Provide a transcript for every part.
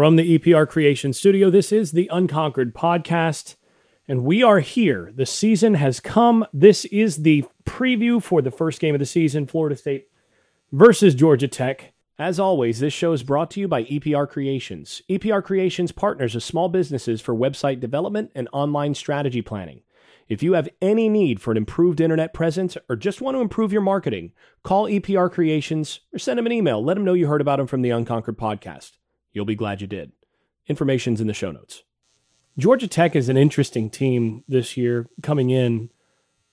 From the EPR Creation Studio, this is the Unconquered Podcast, and we are here. The season has come. This is the preview for the first game of the season Florida State versus Georgia Tech. As always, this show is brought to you by EPR Creations. EPR Creations partners with small businesses for website development and online strategy planning. If you have any need for an improved internet presence or just want to improve your marketing, call EPR Creations or send them an email. Let them know you heard about them from the Unconquered Podcast. You'll be glad you did. Information's in the show notes. Georgia Tech is an interesting team this year coming in.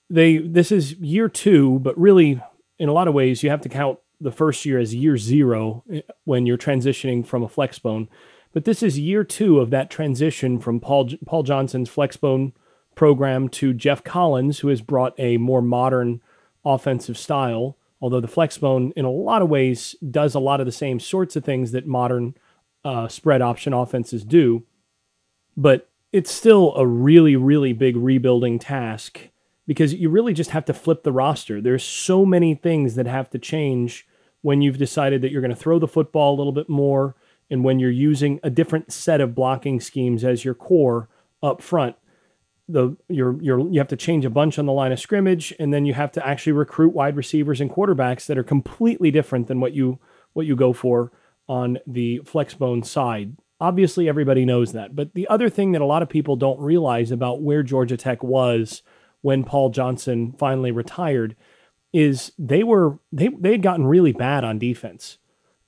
They this is year 2, but really in a lot of ways you have to count the first year as year 0 eh, when you're transitioning from a flexbone. But this is year 2 of that transition from Paul Paul Johnson's flexbone program to Geoff Collins who has brought a more modern offensive style, although the flexbone in a lot of ways does a lot of the same sorts of things that modern uh, spread option offenses do. But it's still a really, really big rebuilding task because you really just have to flip the roster. There's so many things that have to change when you've decided that you're going to throw the football a little bit more and when you're using a different set of blocking schemes as your core up front. The you're you're you have to change a bunch on the line of scrimmage and then you have to actually recruit wide receivers and quarterbacks that are completely different than what you what you go for on the flexbone side. Obviously, everybody knows that. But the other thing that a lot of people don't realize about where Georgia Tech was when Paul Johnson finally retired is they were they they had gotten really bad on defense.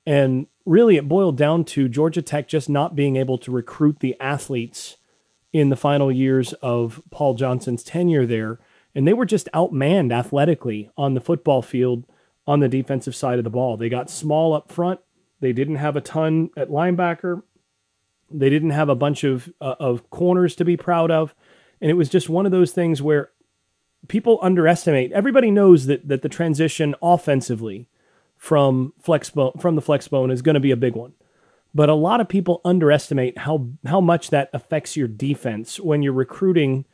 And really it boiled down to Georgia Tech just not being able to recruit the athletes in the final years of Paul Johnson's tenure there. And they were just outmanned athletically on the football field on the defensive side of the ball. They got small up front they didn't have a ton at linebacker. They didn't have a bunch of uh, of corners to be proud of, and it was just one of those things where people underestimate. Everybody knows that that the transition offensively from flexbone from the flexbone is going to be a big one. But a lot of people underestimate how how much that affects your defense when you're recruiting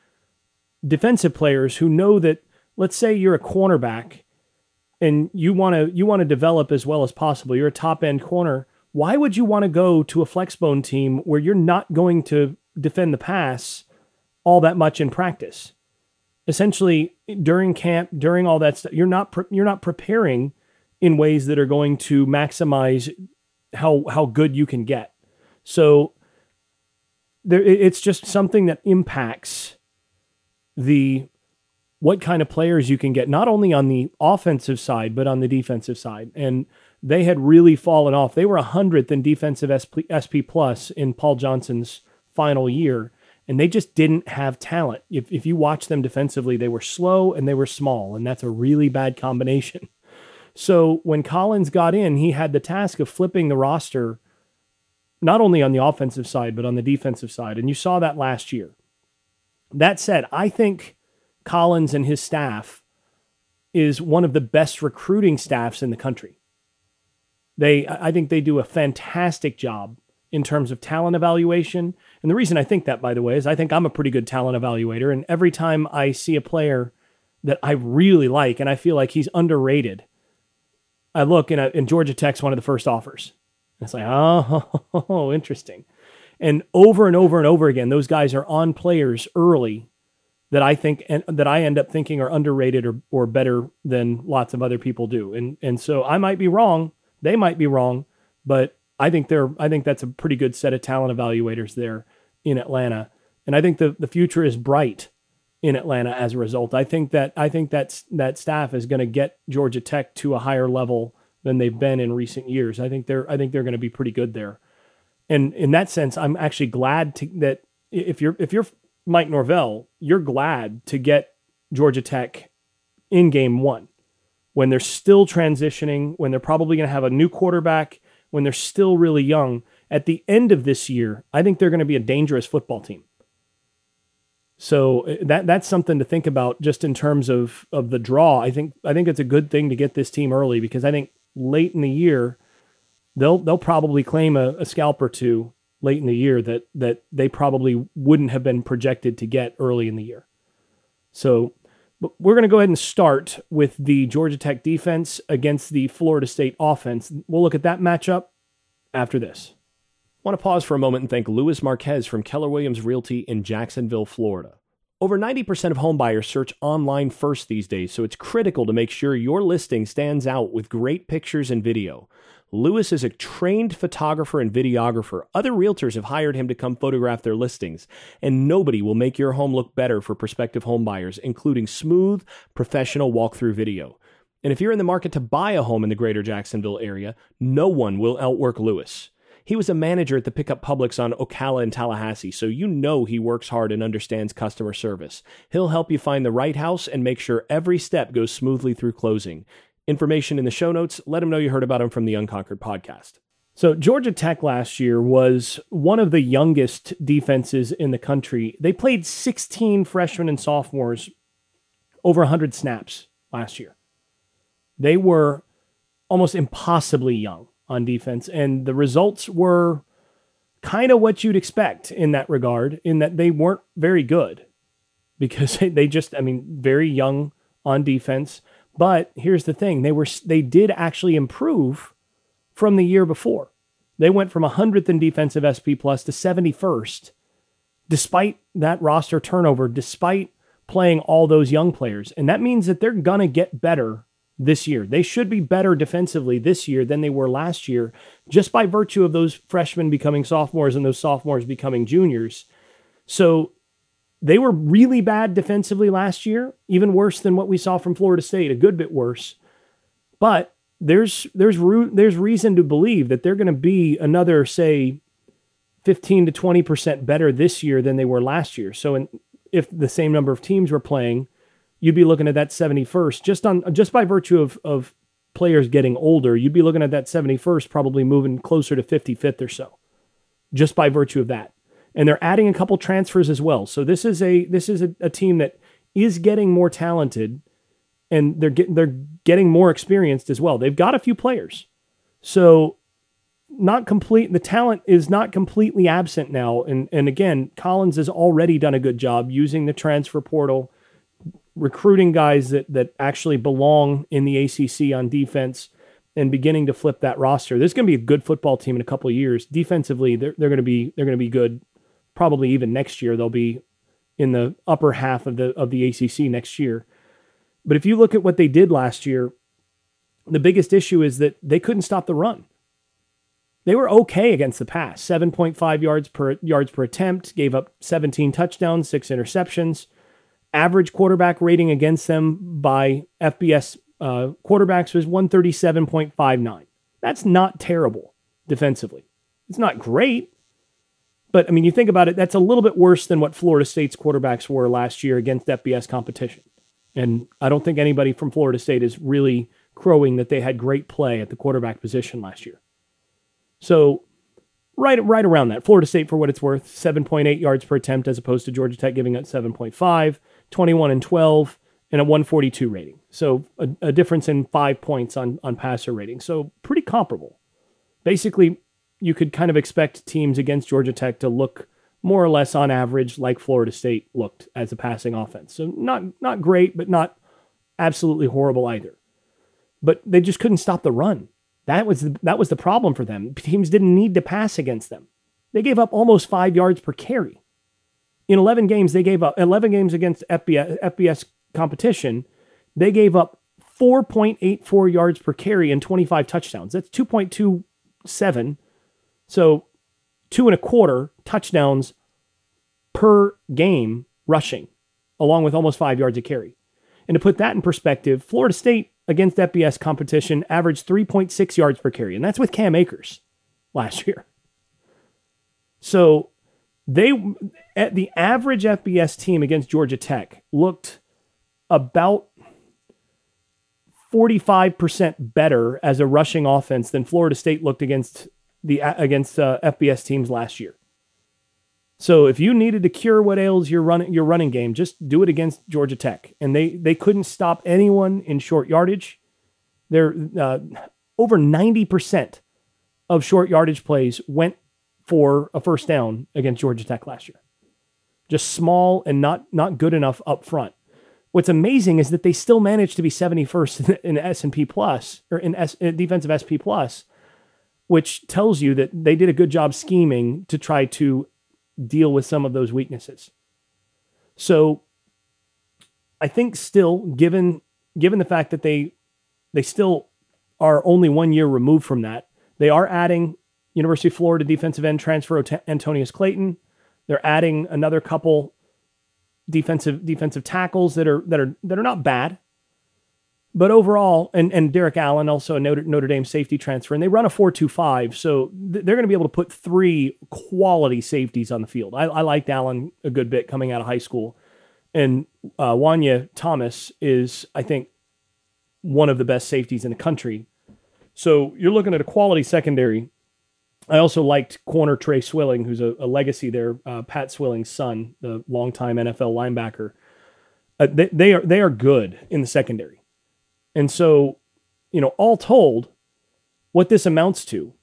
defensive players who know that let's say you're a cornerback and you want to you want to develop as well as possible. You're a top end corner. Why would you want to go to a flexbone team where you're not going to defend the pass all that much in practice? Essentially, during camp, during all that stuff, you're not pre- you're not preparing in ways that are going to maximize how how good you can get. So there, it's just something that impacts the what kind of players you can get, not only on the offensive side, but on the defensive side. And they had really fallen off. They were 100th in defensive SP, SP plus in Paul Johnson's final year, and they just didn't have talent. If, if you watch them defensively, they were slow and they were small, and that's a really bad combination. So when Collins got in, he had the task of flipping the roster, not only on the offensive side, but on the defensive side. And you saw that last year. That said, I think Collins and his staff is one of the best recruiting staffs in the country. They, I think they do a fantastic job in terms of talent evaluation. And the reason I think that, by the way, is I think I'm a pretty good talent evaluator. And every time I see a player that I really like and I feel like he's underrated, I look and, and Georgia Tech's one of the first offers. And it's like, oh, interesting. And over and over and over again, those guys are on players early that I think and that I end up thinking are underrated or or better than lots of other people do. And and so I might be wrong, they might be wrong, but I think they're I think that's a pretty good set of talent evaluators there in Atlanta. And I think the the future is bright in Atlanta as a result. I think that I think that that staff is going to get Georgia Tech to a higher level than they've been in recent years. I think they're I think they're going to be pretty good there. And in that sense, I'm actually glad to, that if you're if you're Mike Norvell, you're glad to get Georgia Tech in game one when they're still transitioning, when they're probably going to have a new quarterback, when they're still really young. At the end of this year, I think they're going to be a dangerous football team. So uh, that that's something to think about just in terms of of the draw. I think I think it's a good thing to get this team early because I think late in the year they'll they'll probably claim a, a scalp or two late in the year that that they probably wouldn't have been projected to get early in the year. So we're going to go ahead and start with the Georgia Tech defense against the Florida State offense. We'll look at that matchup after this. I want to pause for a moment and thank Luis Marquez from Keller Williams Realty in Jacksonville, Florida. Over 90% of homebuyers search online first these days, so it's critical to make sure your listing stands out with great pictures and video. Luis is a trained photographer and videographer. Other realtors have hired him to come photograph their listings, and nobody will make your home look better for prospective homebuyers, including smooth, professional walkthrough video. And if you're in the market to buy a home in the greater Jacksonville area, no one will outwork Lewis. He was a manager at the Pickup Publix on Ocala and Tallahassee, so you know he works hard and understands customer service. He'll help you find the right house and make sure every step goes smoothly through closing. Information in the show notes. Let them know you heard about them from the Unconquered podcast. So, Georgia Tech last year was one of the youngest defenses in the country. They played 16 freshmen and sophomores over 100 snaps last year. They were almost impossibly young on defense. And the results were kind of what you'd expect in that regard, in that they weren't very good because they just, I mean, very young on defense. But here's the thing they were they did actually improve from the year before. They went from 100th in defensive SP plus to 71st despite that roster turnover, despite playing all those young players. And that means that they're to get better this year. They should be better defensively this year than they were last year, just by virtue of those freshmen becoming sophomores and those sophomores becoming juniors. So they were really bad defensively last year, even worse than what we saw from Florida State, a good bit worse. But there's there's there's reason to believe that they're going to be another say 15 to 20% better this year than they were last year. So in, if the same number of teams were playing, you'd be looking at that 71st just on just by virtue of of players getting older, you'd be looking at that 71st probably moving closer to 55th or so. Just by virtue of that. And they're adding a couple transfers as well. So this is a this is a, a team that is getting more talented and they're getting they're getting more experienced as well. They've got a few players. So not complete the talent is not completely absent now and and again Collins has already done a good job using the transfer portal recruiting guys that that actually belong in the ACC on defense and beginning to flip that roster. There's going to be a good football team in a couple years. Defensively, they're they're going to be they're going to be good. Probably even next year they'll be in the upper half of the of the ACC next year. But if you look at what they did last year, the biggest issue is that they couldn't stop the run. They were okay against the pass, 7.5 yards per yards per attempt, gave up 17 touchdowns, 6 interceptions average quarterback rating against them by FBS uh, quarterbacks was 137.59. That's not terrible defensively. It's not great, but I mean, you think about it, that's a little bit worse than what Florida State's quarterbacks were last year against FBS competition. And I don't think anybody from Florida State is really crowing that they had great play at the quarterback position last year. So right right around that. Florida State, for what it's worth, 7.8 yards per attempt as opposed to Georgia Tech giving it 7.5. 21 and 12, and a 142 rating. So a, a difference in five points on, on passer rating. So pretty comparable. Basically, you could kind of expect teams against Georgia Tech to look more or less on average like Florida State looked as a passing offense. So not not great, but not absolutely horrible either. But they just couldn't stop the run. That was the, that was the problem for them. Teams didn't need to pass against them. They gave up almost five yards per carry in 11 games, they gave up 11 games against FBS, FBS competition. They gave up 4.84 yards per carry and 25 touchdowns. That's 2.27. So two and a quarter touchdowns per game rushing, along with almost five yards a carry. And to put that in perspective, Florida State against FBS competition averaged 3.6 yards per carry, and that's with Cam Akers last year. So they at the average FBS team against Georgia Tech looked about 45% better as a rushing offense than Florida State looked against the against uh, FBS teams last year. So if you needed to cure what ails your running your running game, just do it against Georgia Tech, and they they couldn't stop anyone in short yardage. They're uh, over ninety percent of short yardage plays went for a first down against Georgia Tech last year. Just small and not not good enough up front. What's amazing is that they still managed to be 71st in S&P plus or in, S, in defensive SP plus which tells you that they did a good job scheming to try to deal with some of those weaknesses. So I think still given given the fact that they they still are only one year removed from that, they are adding University of Florida defensive end transfer Antonneous Clayton. They're adding another couple defensive defensive tackles that are that are that are not bad. But overall, and, and Derrik Allen, also a Notre, Notre Dame safety transfer, and they run a 4 2 5. So th- they're going to be able to put three quality safeties on the field. I, I liked Allen a good bit coming out of high school. And uh, Juanyeh Thomas is, I think, one of the best safeties in the country. So you're looking at a quality secondary. I also liked corner Tre Swilling, who's a, a legacy there, uh, Pat Swilling's son, the longtime NFL linebacker. Uh, they, they are they are good in the secondary. And so, you know, all told, what this amounts to,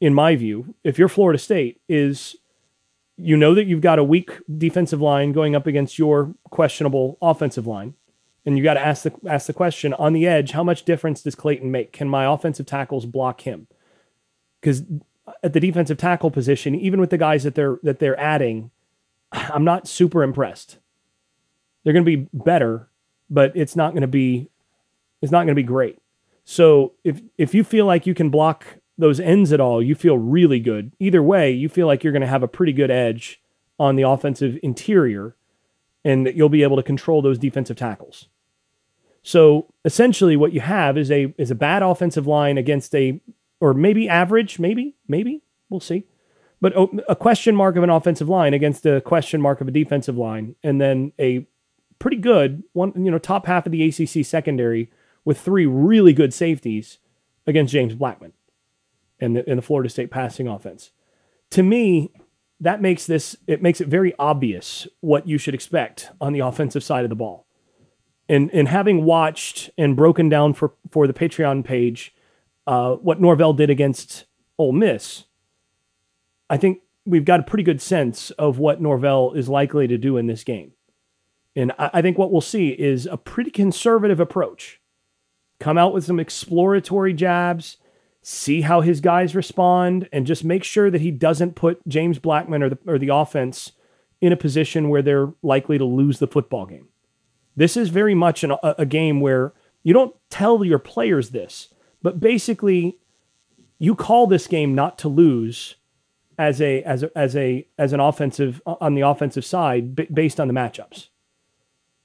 in my view, if you're Florida State, is you know that you've got a weak defensive line going up against your questionable offensive line. And you got to ask the ask the question on the edge, how much difference does Clayton make? Can my offensive tackles block him? Because at the defensive tackle position, even with the guys that they're that they're adding, I'm not super impressed. They're going to be better, but it's not going to be is not going to be great. So if if you feel like you can block those ends at all, you feel really good. Either way, you feel like you're going to have a pretty good edge on the offensive interior and that you'll be able to control those defensive tackles. So essentially what you have is a is a bad offensive line against a or maybe average, maybe, maybe, we'll see. But a question mark of an offensive line against a question mark of a defensive line and then a pretty good one, you know, top half of the ACC secondary with three really good safeties against James Blackman and the, and the Florida State passing offense. To me, that makes this it makes it very obvious what you should expect on the offensive side of the ball. And and having watched and broken down for for the Patreon page uh, what Norvell did against Ole Miss, I think we've got a pretty good sense of what Norvell is likely to do in this game. And I, I think what we'll see is a pretty conservative approach come out with some exploratory jabs, see how his guys respond, and just make sure that he doesn't put James Blackman or the, or the offense in a position where they're likely to lose the football game. This is very much an, a, a game where you don't tell your players this, but basically you call this game not to lose as a as a, as a as an offensive on the offensive side b- based on the matchups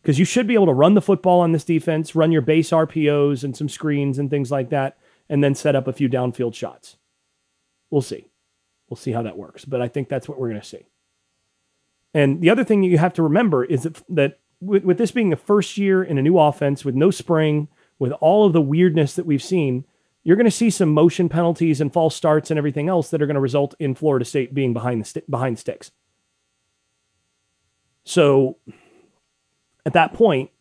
because you should be able to run the football on this defense, run your base RPOs and some screens and things like that, and then set up a few downfield shots. We'll see. We'll see how that works. But I think that's what we're going to see. And the other thing that you have to remember is that, that with, with this being the first year in a new offense with no spring, with all of the weirdness that we've seen, you're going to see some motion penalties and false starts and everything else that are going to result in Florida State being behind the st- behind sticks. So at that point,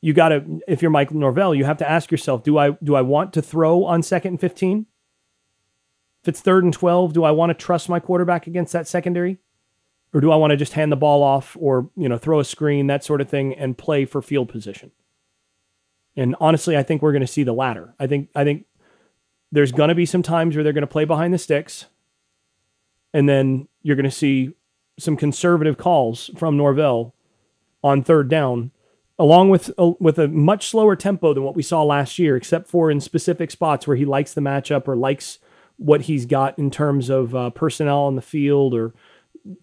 you got to if you're Mike Norvell, you have to ask yourself, do I do I want to throw on second and 15? If it's third and 12, do I want to trust my quarterback against that secondary? Or do I want to just hand the ball off or, you know, throw a screen, that sort of thing and play for field position? And honestly, I think we're going to see the latter. I think I think there's going to be some times where they're going to play behind the sticks and then you're going to see some conservative calls from Norvell on third down, along with a, with a much slower tempo than what we saw last year, except for in specific spots where he likes the matchup or likes what he's got in terms of uh, personnel on the field or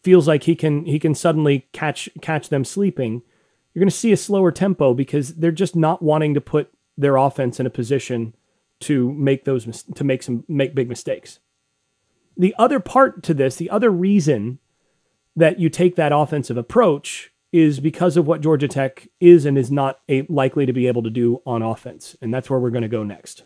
feels like he can he can suddenly catch catch them sleeping. You're going to see a slower tempo because they're just not wanting to put their offense in a position to make those to make some make big mistakes. The other part to this, the other reason that you take that offensive approach is because of what Georgia Tech is and is not a, likely to be able to do on offense. And that's where we're going to go next.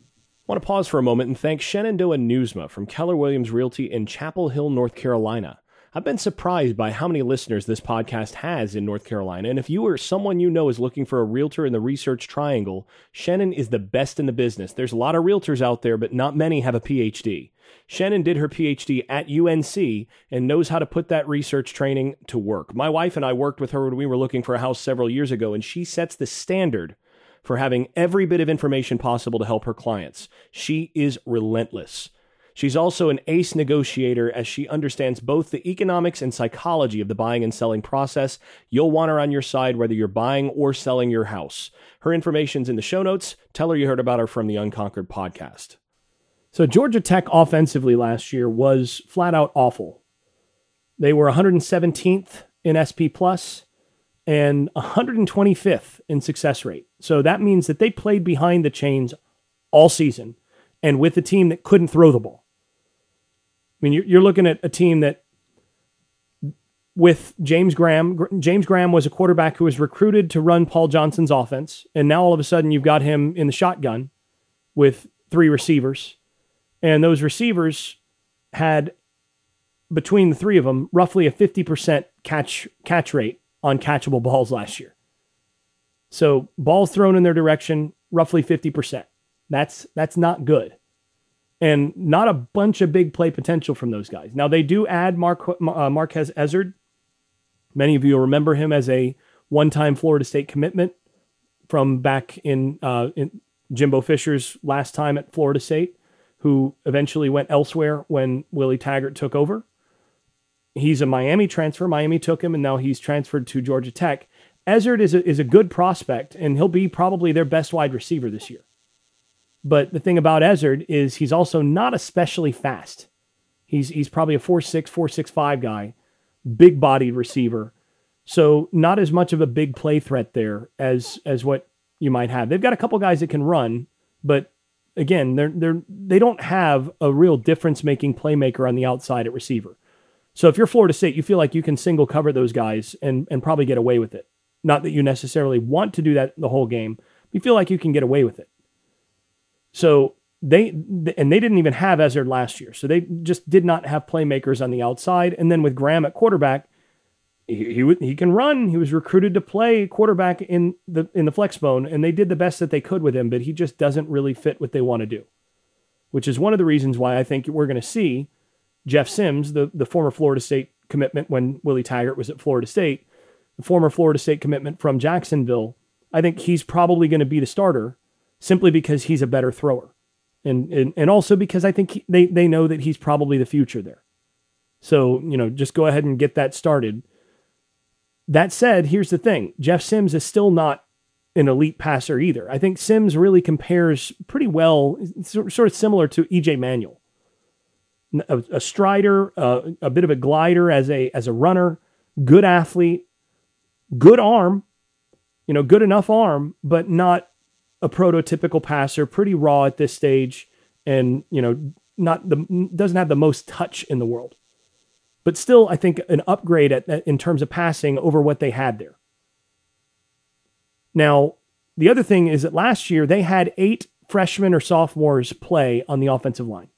I want to pause for a moment and thank Shenandoah Newsma from Keller Williams Realty in Chapel Hill, North Carolina. I've been surprised by how many listeners this podcast has in North Carolina. And if you or someone you know is looking for a realtor in the research triangle, Shannon is the best in the business. There's a lot of realtors out there, but not many have a PhD. Shannon did her PhD at UNC and knows how to put that research training to work. My wife and I worked with her when we were looking for a house several years ago, and she sets the standard for having every bit of information possible to help her clients. She is relentless. She's also an ace negotiator as she understands both the economics and psychology of the buying and selling process. You'll want her on your side whether you're buying or selling your house. Her information's in the show notes. Tell her you heard about her from the Unconquered podcast. So, Georgia Tech offensively last year was flat out awful. They were 117th in SP plus and 125th in success rate. So that means that they played behind the chains all season and with a team that couldn't throw the ball. I mean, you're, looking at a team that with James Graham, James Graham was a quarterback who was recruited to run Paul Johnson's offense. And now all of a sudden you've got him in the shotgun with three receivers. And those receivers had between the three of them roughly a 50% catch catch rate on catchable balls last year. So balls thrown in their direction roughly 50%. That's that's not good and not a bunch of big play potential from those guys. Now they do add Mark uh, Marquez Ezzard. Many of you will remember him as a one-time Florida State commitment from back in, uh, in Jimbo Fisher's last time at Florida State, who eventually went elsewhere when Willie Taggart took over. He's a Miami transfer. Miami took him, and now he's transferred to Georgia Tech. Ezzard is a, is a good prospect, and he'll be probably their best wide receiver this year. But the thing about Ezzard is he's also not especially fast. He's he's probably a 4'6, 4'6'5 guy, big bodied receiver. So not as much of a big play threat there as as what you might have. They've got a couple guys that can run, but again, they're they're they don't have a real difference making playmaker on the outside at receiver. So if you're Florida State, you feel like you can single cover those guys and and probably get away with it. Not that you necessarily want to do that the whole game. You feel like you can get away with it. So they and they didn't even have Ezzard last year, so they just did not have playmakers on the outside. And then with Graham at quarterback, he he, he can run. He was recruited to play quarterback in the in the flex bone, and they did the best that they could with him. But he just doesn't really fit what they want to do, which is one of the reasons why I think we're going to see Jeff Sims, the the former Florida State commitment when Willie Taggart was at Florida State, the former Florida State commitment from Jacksonville. I think he's probably going to be the starter simply because he's a better thrower. And, and, and also because I think he, they, they know that he's probably the future there. So, you know, just go ahead and get that started. That said, here's the thing Jeff Sims is still not an elite passer either. I think Sims really compares pretty well, sort of similar to EJ Manuel. A, a strider, a bit of a glider as a as a runner, good athlete, good arm, you know, good enough arm, but not a prototypical passer, pretty raw at this stage, and you know, not the doesn't have the most touch in the world, but still, I think an upgrade at, in terms of passing over what they had there. Now, the other thing is that last year they had eight freshmen or sophomores play on the offensive line.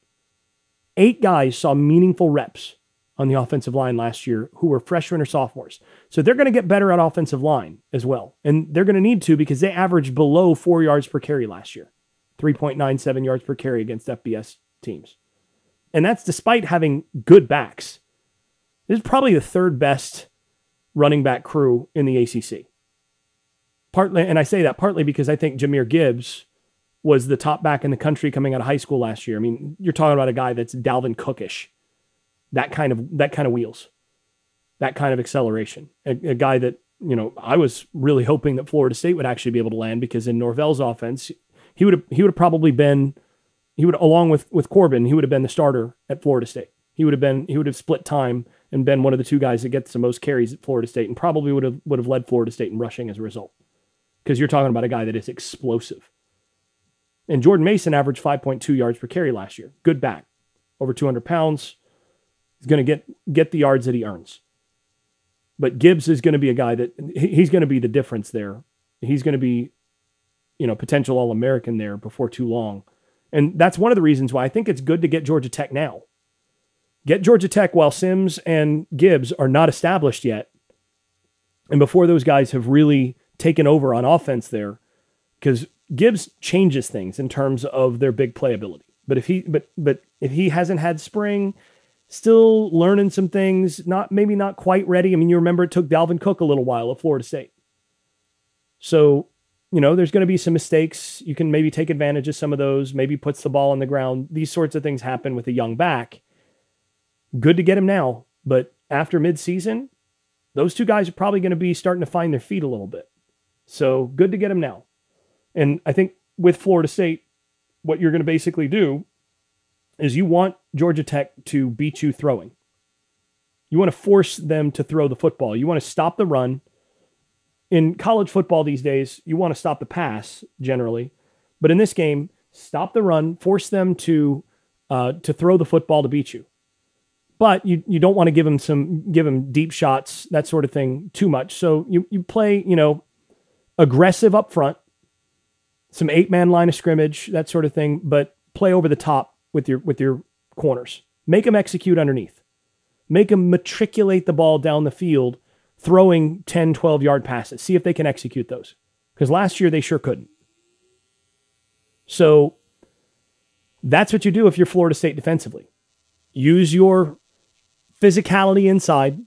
Eight guys saw meaningful reps on the offensive line last year who were freshmen or sophomores. So they're going to get better at offensive line as well. And they're going to need to because they averaged below four yards per carry last year 3.97 yards per carry against FBS teams. And that's despite having good backs. This is probably the third best running back crew in the ACC. Partly, and I say that partly because I think Jahmyr Gibbs was the top back in the country coming out of high school last year. I mean, you're talking about a guy that's Dalvin Cookish that kind of that kind of wheels, that kind of acceleration. A, a, guy that you know I was really hoping that Florida State would actually be able to land because in Norvell's offense, he would have he would have probably been he would along with with Corbin he would have been the starter at Florida State. He would have been he would have split time and been one of the two guys that gets the most carries at Florida State and probably would have would have led Florida State in rushing as a result. Because you're talking about a guy that is explosive. And Jordan Mason averaged 5.2 yards per carry last year. Good back. Over 200 pounds. He's going to get get the yards that he earns. But Gibbs is going to be a guy that he's going to be the difference there. He's going to be, you know, potential All American there before too long. And that's one of the reasons why I think it's good to get Georgia Tech now. Get Georgia Tech while Sims and Gibbs are not established yet. And before those guys have really taken over on offense there, because Gibbs changes things in terms of their big playability. But if he but but if he hasn't had spring, still learning some things, not maybe not quite ready. I mean, you remember it took Dalvin Cook a little while at Florida State. So you know, there's going to be some mistakes. You can maybe take advantage of some of those, maybe puts the ball on the ground. These sorts of things happen with a young back. Good to get him now, but after midseason, those two guys are probably going to be starting to find their feet a little bit. So good to get him now. And I think with Florida State, what you're going to basically do is you want Georgia Tech to beat you throwing. You want to force them to throw the football. You want to stop the run in college football these days, you want to stop the pass generally, but in this game, stop the run, force them to uh, to throw the football to beat you. But you you don't want to give them some give them deep shots that sort of thing too much. So you you play you know aggressive up front, some eight man line of scrimmage that sort of thing, but play over the top with your with your corners. Make them execute underneath. Make them matriculate the ball down the field throwing 10, 12 yard passes. See if they can execute those. Because last year they sure couldn't. So that's what you do if you're Florida State defensively. Use your physicality inside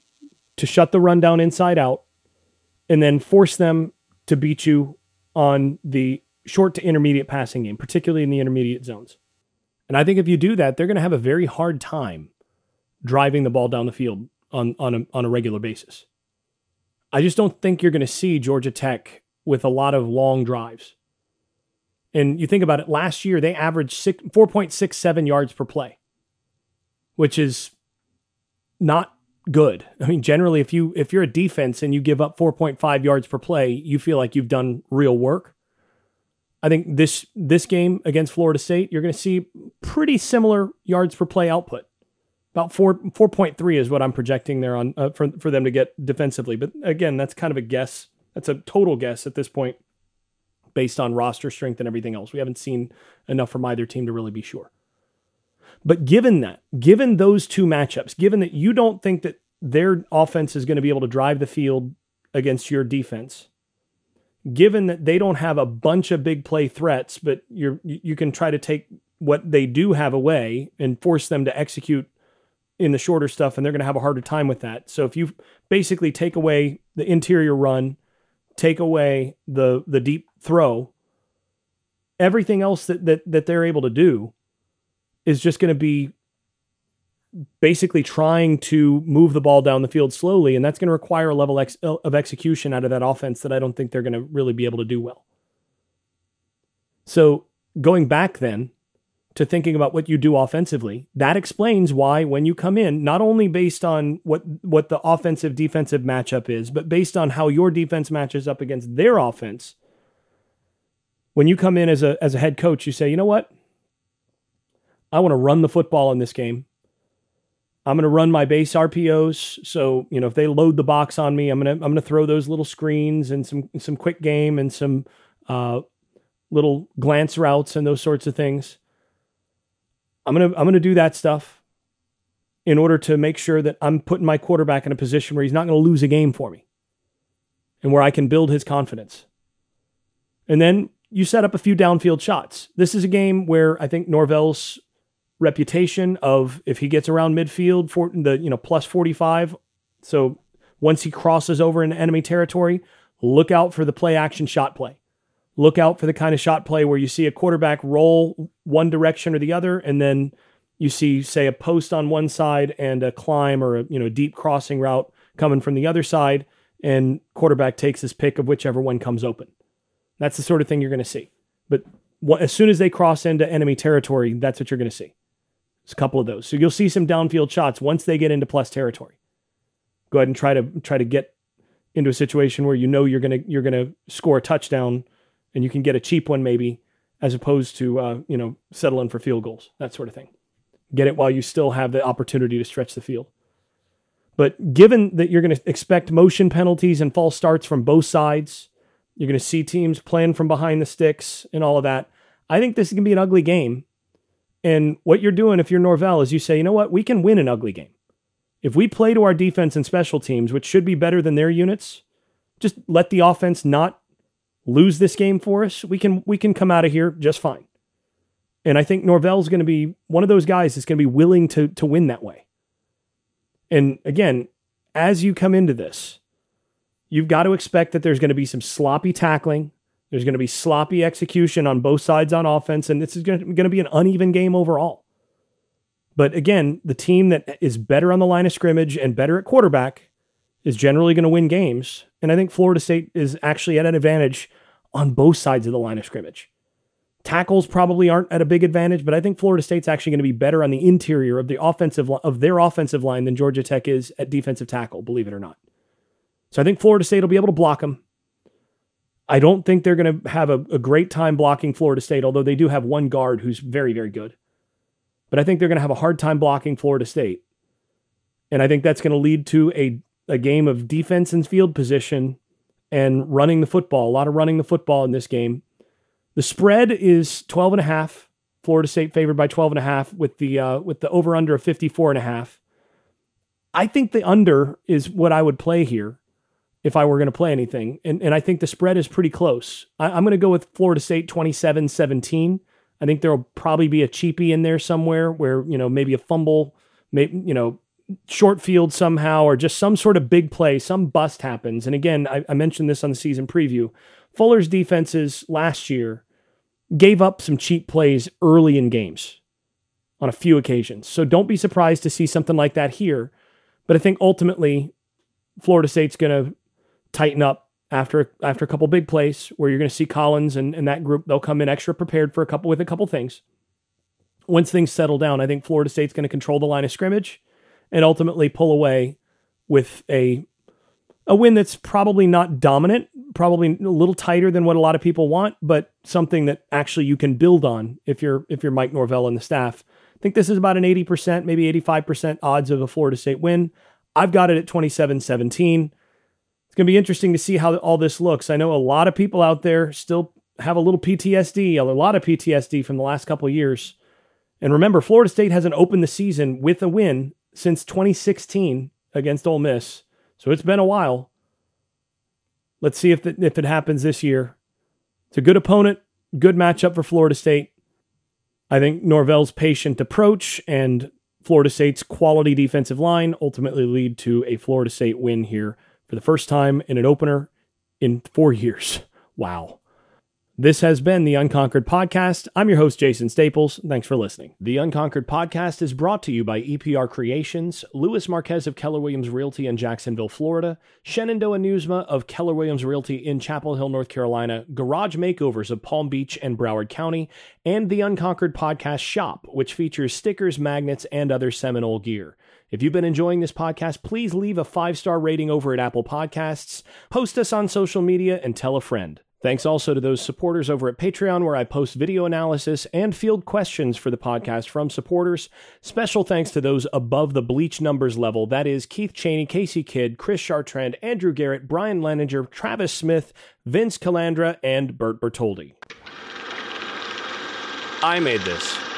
to shut the run down inside out, and then force them to beat you on the short to intermediate passing game, particularly in the intermediate zones. And I think if you do that, they're going to have a very hard time driving the ball down the field on, on, a, on a regular basis. I just don't think you're going to see Georgia Tech with a lot of long drives. And you think about it, last year they averaged 4.67 yards per play, which is not good. I mean, generally, if you if you're a defense and you give up 4.5 yards per play, you feel like you've done real work. I think this this game against Florida State, you're going to see pretty similar yards per play output. About four four point three is what I'm projecting there on uh, for for them to get defensively. But again, that's kind of a guess. That's a total guess at this point, based on roster strength and everything else. We haven't seen enough from either team to really be sure. But given that, given those two matchups, given that you don't think that their offense is going to be able to drive the field against your defense, given that they don't have a bunch of big play threats, but you you can try to take what they do have away and force them to execute in the shorter stuff, and they're going to have a harder time with that. So if you basically take away the interior run, take away the the deep throw, everything else that that, that they're able to do is just going to be basically trying to move the ball down the field slowly, and that's going to require a level ex- uh, of execution out of that offense that I don't think they're going to really be able to do well. So going back then to thinking about what you do offensively. That explains why when you come in, not only based on what what the offensive defensive matchup is, but based on how your defense matches up against their offense. When you come in as a as a head coach, you say, "You know what? I want to run the football in this game. I'm going to run my base RPOs. So, you know, if they load the box on me, I'm going to I'm to throw those little screens and some some quick game and some uh, little glance routes and those sorts of things. I'm gonna I'm gonna do that stuff in order to make sure that I'm putting my quarterback in a position where he's not going to lose a game for me, and where I can build his confidence. And then you set up a few downfield shots. This is a game where I think Norvell's reputation of if he gets around midfield for the you know plus 45 so once he crosses over into enemy territory look out for the play action shot play look out for the kind of shot play where you see a quarterback roll one direction or the other, and then you see, say, a post on one side and a climb or a you know deep crossing route coming from the other side, and quarterback takes his pick of whichever one comes open. That's the sort of thing you're going to see. But as soon as they cross into enemy territory, that's what you're going to see. It's a couple of those. So you'll see some downfield shots once they get into plus territory. Go ahead and try to try to get into a situation where you know you're gonna you're gonna score a touchdown and you can get a cheap one maybe as opposed to uh, you know settling for field goals that sort of thing get it while you still have the opportunity to stretch the field but given that you're going to expect motion penalties and false starts from both sides you're going to see teams playing from behind the sticks and all of that i think this is going to be an ugly game and what you're doing if you're norvell is you say you know what we can win an ugly game if we play to our defense and special teams which should be better than their units just let the offense not lose this game for us, we can we can come out of here just fine. And I think Norvell's going to be one of those guys that's going to be willing to to win that way. And again, as you come into this, you've got to expect that there's going to be some sloppy tackling, There's going to be sloppy execution on both sides on offense, and this is going to be an uneven game overall. But again, the team that is better on the line of scrimmage and better at quarterback is generally going to win games. And I think Florida State is actually at an advantage on both sides of the line of scrimmage. Tackles probably aren't at a big advantage, but I think Florida State's actually going to be better on the interior of the offensive of their offensive line than Georgia Tech is at defensive tackle, believe it or not. So I think Florida State will be able to block them. I don't think they're going to have a, a great time blocking Florida State, although they do have one guard who's very, very good. But I think they're going to have a hard time blocking Florida State. And I think that's going to lead to a, a game of defense and field position and running the football, a lot of running the football in this game. The spread is 12 and a half. Florida State favored by 12 and a half with the uh, with the over under of 54 and a half. I think the under is what I would play here if I were going to play anything. And, and I think the spread is pretty close. I, am going to go with Florida State 27 17. I think there'll probably be a cheapie in there somewhere where, you know, maybe a fumble, maybe, you know, short field somehow, or just some sort of big play, some bust happens. And again, I, I mentioned this on the season preview. Fuller's defenses last year gave up some cheap plays early in games on a few occasions. So don't be surprised to see something like that here. But I think ultimately, Florida State's going to tighten up after after a couple big plays where you're going to see Collins and, and that group. They'll come in extra prepared for a couple with a couple things. Once things settle down, I think Florida State's going to control the line of scrimmage and ultimately pull away with a a win that's probably not dominant, probably a little tighter than what a lot of people want, but something that actually you can build on if you're if you're Mike Norvell and the staff. I think this is about an 80%, maybe 85% odds of a Florida State win. I've got it at 27-17. Going to be interesting to see how all this looks. I know a lot of people out there still have a little PTSD, a lot of PTSD from the last couple years. And remember, Florida State hasn't opened the season with a win since 2016 against Ole Miss. So it's been a while. Let's see if, if it happens this year. It's a good opponent, good matchup for Florida State. I think Norvell's patient approach and Florida State's quality defensive line ultimately lead to a Florida State win here for the first time in an opener in four years. Wow. This has been the Unconquered Podcast. I'm your host, Jason Staples. Thanks for listening. The Unconquered Podcast is brought to you by EPR Creations, Louis Marquez of Keller Williams Realty in Jacksonville, Florida, Shenandoah Newsma of Keller Williams Realty in Chapel Hill, North Carolina, Garage Makeovers of Palm Beach and Broward County, and the Unconquered Podcast Shop, which features stickers, magnets, and other Seminole gear. If you've been enjoying this podcast, please leave a five star rating over at Apple Podcasts, post us on social media, and tell a friend. Thanks also to those supporters over at Patreon, where I post video analysis and field questions for the podcast from supporters. Special thanks to those above the bleach numbers level that is, Keith Cheney, Casey Kidd, Chris Chartrand, Andrew Garrett, Brian Leninger, Travis Smith, Vince Calandra, and Bert Bertoldi. I made this.